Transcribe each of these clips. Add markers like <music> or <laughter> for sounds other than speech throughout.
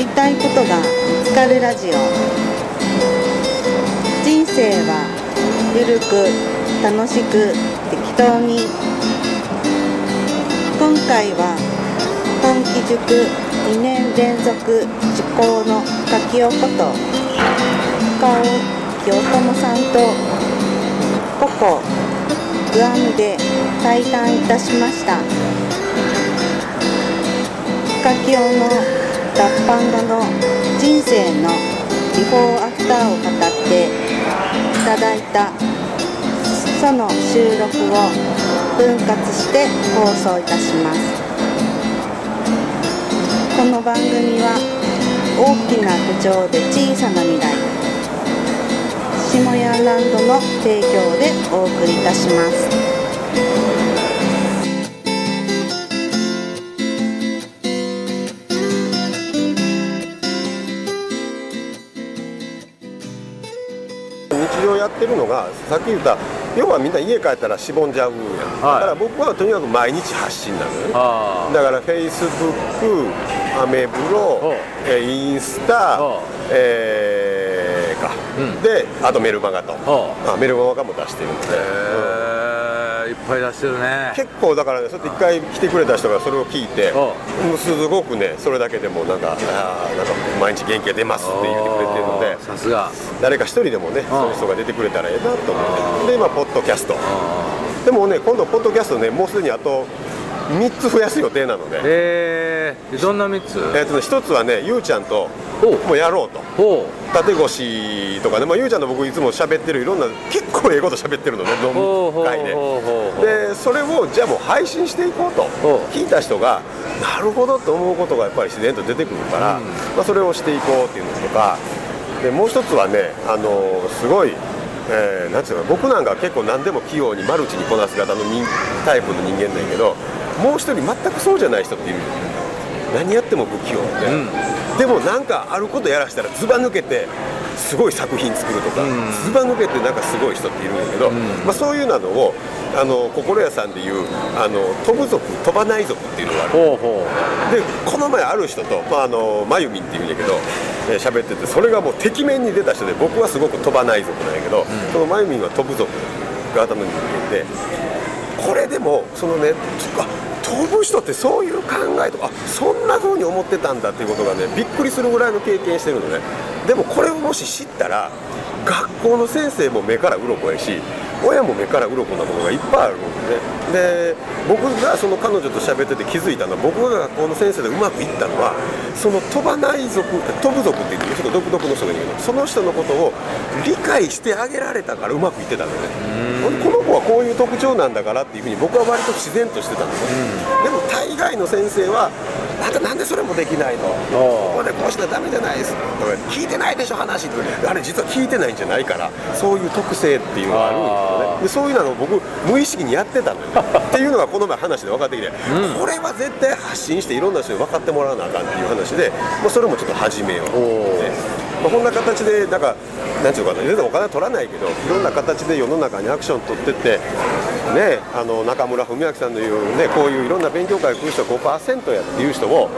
りたいことが見つかるラジオ。人生はゆるく楽しく適当に。今回は本気塾2年連続受講の柿尾こと。深尾清友さんとココグアムで対談いたしました。深清の脱藩後の人生のビフォーアフターを語っていただいたその収録を分割して放送いたします。この番組は大きな手帳で小さな未来下屋ランドの提供でお送りいたします。ってるのがさっき言った要はみんな家帰ったらしぼんじゃうや。ん、はい。だから僕はとにかく毎日発信なのよ。ねあだからフェイスブックアメブロインスタおえーか、うん。であとメルマガと。おあメルマガも出してるんで、へえいっぱい出してるね。結構だからねそうやって一回来てくれた人がそれを聞いておもうすごくねそれだけでもなんかあーなんか毎日元気が出ますって言ってくれてるのでさすが。誰か一人でもねそういう人が出てくれたらええなと思って。で今ポッドキャスト。あでもね今度ポッドキャストねもうすでにあと3つ増やす予定なので。ーえー、どんな3つ？えっとね1つはねゆうちゃんとおもうやろうと。ほ縦越とかね、まあ、ゆうちゃんと僕いつも喋ってるいろんな結構ええこと喋ってるのね飲み会で。でそれをじゃあもう配信していこうと。お聞いた人がなるほどと思うことがやっぱり自然と出てくるから、うん。まあ、それをしていこうっていうのとか。でもう一つはねあのすごい、えーなんていうの僕なんか結構何でも器用にマルチにこなす型の人タイプの人間だけどもう一人全くそうじゃない人っている何やっても不器用で、うん。でもなんかあることやらしたらずば抜けてすごい作品作るとか、うん。ずば抜けてなんかすごい人っているんだけど、ん。まあ、そういうのをあの心屋さんでいうあの飛ぶ族飛ばない族っていうのがある。ほうほでこの前ある人と、まあ、あのまゆみんっていうんだけどえー喋、っててそれがもうてきめんに出た人で僕はすごく飛ばない族なんやけど、そのまゆみんは飛ぶ族型の人間でこれでもそのねあ飛ぶ人ってそういう考えとかあそんな風に思ってたんだっていうことがねびっくりするぐらいの経験してるのね。でもこれをもし知ったら学校の先生も目から鱗やし親も目から鱗なことがいっぱいあるのでで僕がその彼女と喋ってて気づいたのは僕が学校の先生でうまくいったのはその飛ばない族飛ぶ族っていうちょっと独特の人がいるけどその人のことを理解してあげられたからうまくいってたのね。この子はこういう特徴なんだからっていうふうに僕は割と自然としてたのね、でも大概の先生はあんたなんでそれもできないの？ここでこうしたらダメじゃないですとか聞いてないでしょ話ってあれ実は聞いてないんじゃないからそういう特性っていうのがあるんですよね。でそういうのを僕無意識にやってたのよ。<laughs> っていうのがこの前話で分かってきて、これは絶対発信していろんな人に分かってもらわなあかんっていう話で、まあ、それもちょっと始めようと思って、まあ、こんな形でなんかなんていうのかな全然お金は取らないけどいろんな形で世の中にアクション取ってってねあの中村文明さんの言うねこういういろんな勉強会来る人5%やっていう人を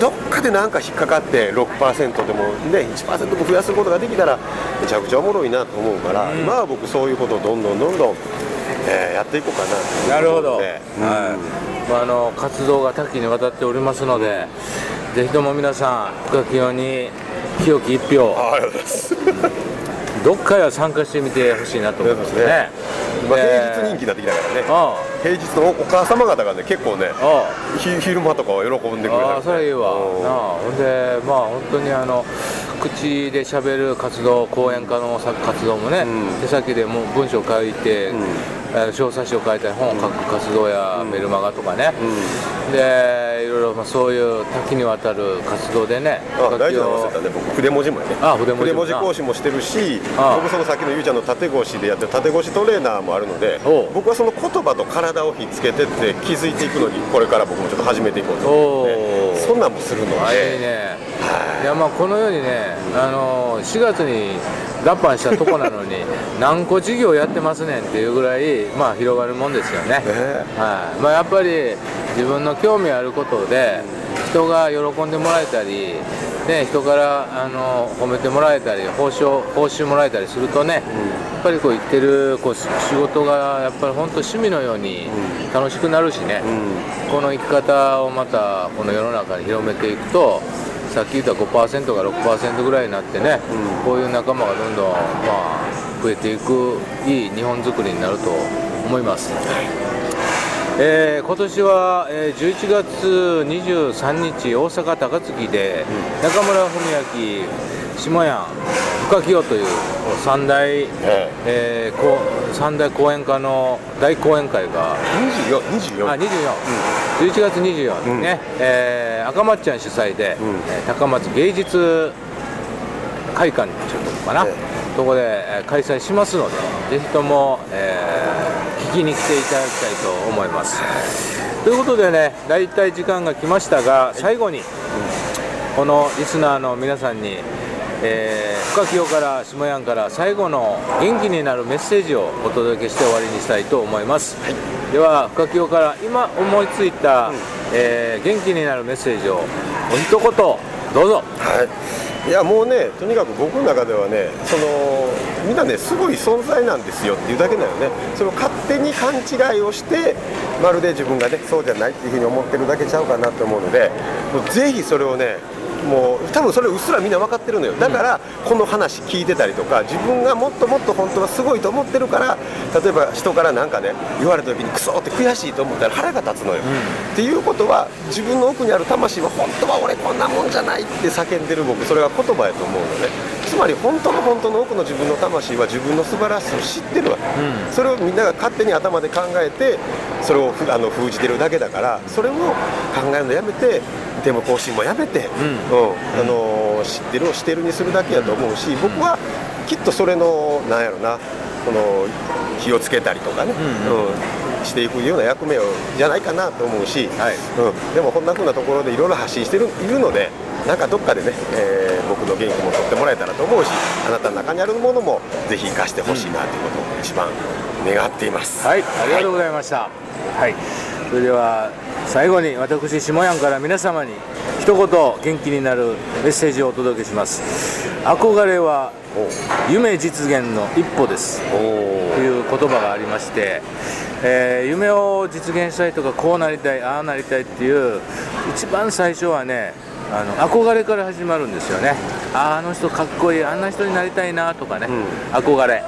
どっかでなんか引っかかって6%でもね1%も増やすことができたらめちゃくちゃおもろいなと思うから、今は僕そういうことをどんどんどんどん、えーやっていこうかなとなるほど、思っはい。まあ、あの活動が多岐にわたっておりますので、ぜひとも皆さん深清に清き一票。あありがとうございますどっかへは参加してみてほしいなと思いますね。ね。まあ、で平日人気になってきたからね。あ平日のお母様方がね結構ね昼間とかは喜んでくれたりね。ああそれいいわ。うん。なあほんでまあ本当にあの口で喋る活動講演家のさ活動もね、うん。手先でもう文章書いて、ん。あの小冊子を書いたり本を書く活動やメルマガとかね、でいろいろまあそういう多岐にわたる活動でねあ大事なの忘れね僕筆文字もやね。あ筆文字も。な講師もしてるしあ僕そのさっきのゆうちゃんの縦腰でやってる縦腰トレーナーもあるので僕はその言葉と体をひっつけてって気づいていくのにこれから僕もちょっと始めていこうと思っておーそんなんもするのあいいでねいやまあこのようにねあの4月に脱藩したとこなのに <laughs> 何個事業やってますねんっていうぐらいまあ広がるもんですよね。ねはい。まあ、やっぱり自分の興味あることで人が喜んでもらえたり、ね、人からあの褒めてもらえたり報酬報酬もらえたりするとね、やっぱりこう言ってるこう仕事がやっぱり本当趣味のように楽しくなるしね、この生き方をまたこの世の中に広めていくとさっき言った5%が6%ぐらいになってね、こういう仲間がどんどん、まあ、増えていくいい日本づくりになると思います。えー今年は、えー11月23日大阪高槻で中村文明下山深清という三大、ええ。ーこう三大講演家の大講演会が24、24。あ24、11月24日ね、えー赤松ちゃん主催で、うん。えー高松芸術会館っていうとこかな、えそこで、えー開催しますのでぜひとも、えー聞きに来ていただきたいと思います、ということでね大体時間が来ましたが最後に、このリスナーの皆さんに、えー深清から下山から最後の元気になるメッセージをお届けして終わりにしたいと思います、では深清から今思いついた、えー元気になるメッセージをお一言どうぞ。はい、いやもうねとにかく僕の中ではねそのみんなねすごい存在なんですよっていうだけだよね。それを勝手に勘違いをしてまるで自分がねそうじゃないっていうふうに思ってるだけちゃうかなと思うのでもうぜひそれをねもう多分それうっすらみんな分かってるのよ。だからこの話聞いてたりとか自分がもっともっと本当はすごいと思ってるから例えば人からなんかね言われた時にクソって悔しいと思ったら腹が立つのよ、っていうことは自分の奥にある魂は本当は俺こんなもんじゃないって叫んでる僕それが言葉やと思うのね。つまり本当の本当の奥の自分の魂は自分の素晴らしさを知ってるわけ、それをみんなが勝手に頭で考えてそれをふあの封じてるだけだからそれを考えるのやめてデモ更新もやめて、うん。あの知ってるをしてるにするだけやと思うし僕はきっとそれのなんやろなこの気をつけたりとかね、うんしていくような役目をじゃないかなと思うし、はい。うん、でもこんな風なところでいろいろ発信してるいるのでなんかどっかでね、えー僕の元気も取ってもらえたらと思うしあなたの中にあるものもぜひ生かしてほしいなということを一番願っています。はい、ありがとうございました。はい、それでは最後に私下山から皆様に一言元気になるメッセージをお届けします。憧れは夢実現の一歩です。おという言葉がありまして、えー夢を実現したいとかこうなりたいああなりたいっていう一番最初はねあの憧れから始まるんですよね。あああの人かっこいいあんな人になりたいなとかね、憧れ。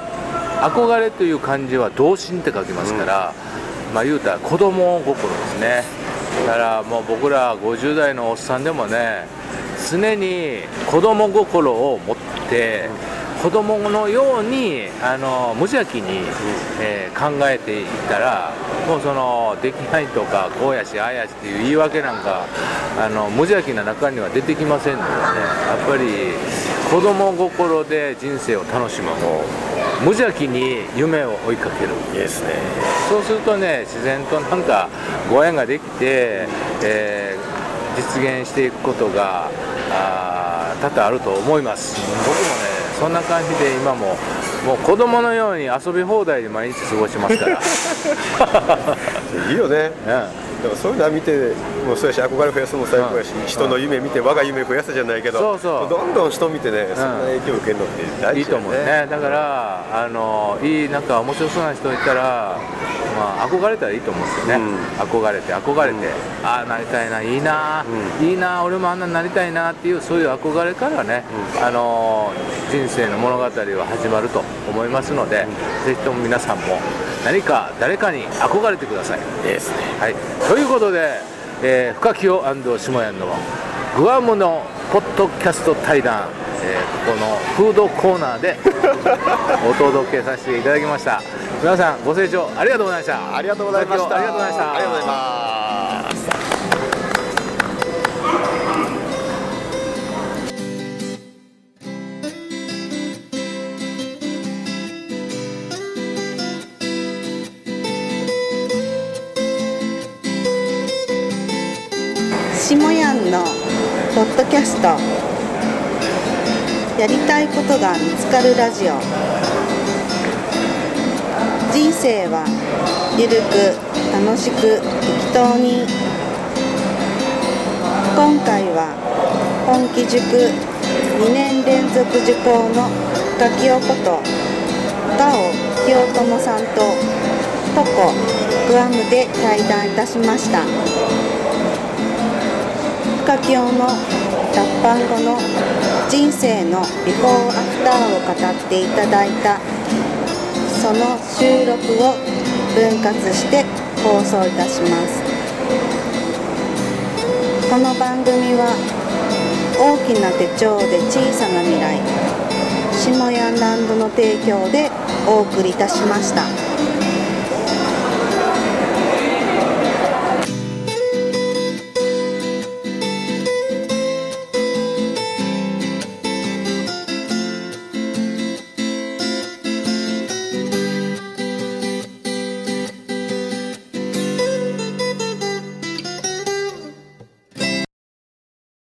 憧れという漢字は童心って書きますから、まあ言うたら子供心ですね。だからもう僕ら50代のおっさんでもね常に子供心を持って子供のようにあの無邪気に、えー考えていったらもうそのできないとかこうやしああやしっていう言い訳なんかあの無邪気な中には出てきませんのでね。やっぱり子供心で人生を楽しむ無邪気に夢を追いかけるいいですね。そうするとね自然となんかご縁ができて、えー実現していくことがあー多々あると思います僕もねそんな感じで今ももう子供のように遊び放題で毎日過ごしますから、<laughs> いいよね。うんだからそういうのは見てもうそうやし憧れ増やすのも最高やし、うん人の夢見て我が夢増やすじゃないけどそうそう。どんどん人見てねそんな影響を受けるのって大いいと思うね。だからあのいいなんか面白そうな人いたら、まあ、憧れたらいいと思うんですよね、うん。憧れて憧れて、ああなりたいないいな、いいな俺もあんなになりたいなっていうそういう憧れからね、あの人生の物語は始まると思いますので、ぜひとも皆さんも何か誰かに憧れてください。ですね。はい、ということで、えー、深清下屋のグアムのポッドキャスト対談、えーここのフードコーナーで <laughs> お届けさせていただきました。皆さんご清聴ありがとうございました。ありがとうございました。ありがとうございました。ありがとうございますしもやんのポッドキャスト。やりたいことが見つかるラジオ。人生はゆるく楽しく適当に。今回は本気塾2年連続受講のガキオことガオ清友さんとトコグアムで対談いたしました。ガキオの脱藩後の人生のビフォーアフターを語っていただいたその収録を分割して放送いたしますこの番組は大きな手帳で小さな未来下ヤンランドの提供でお送りいたしました。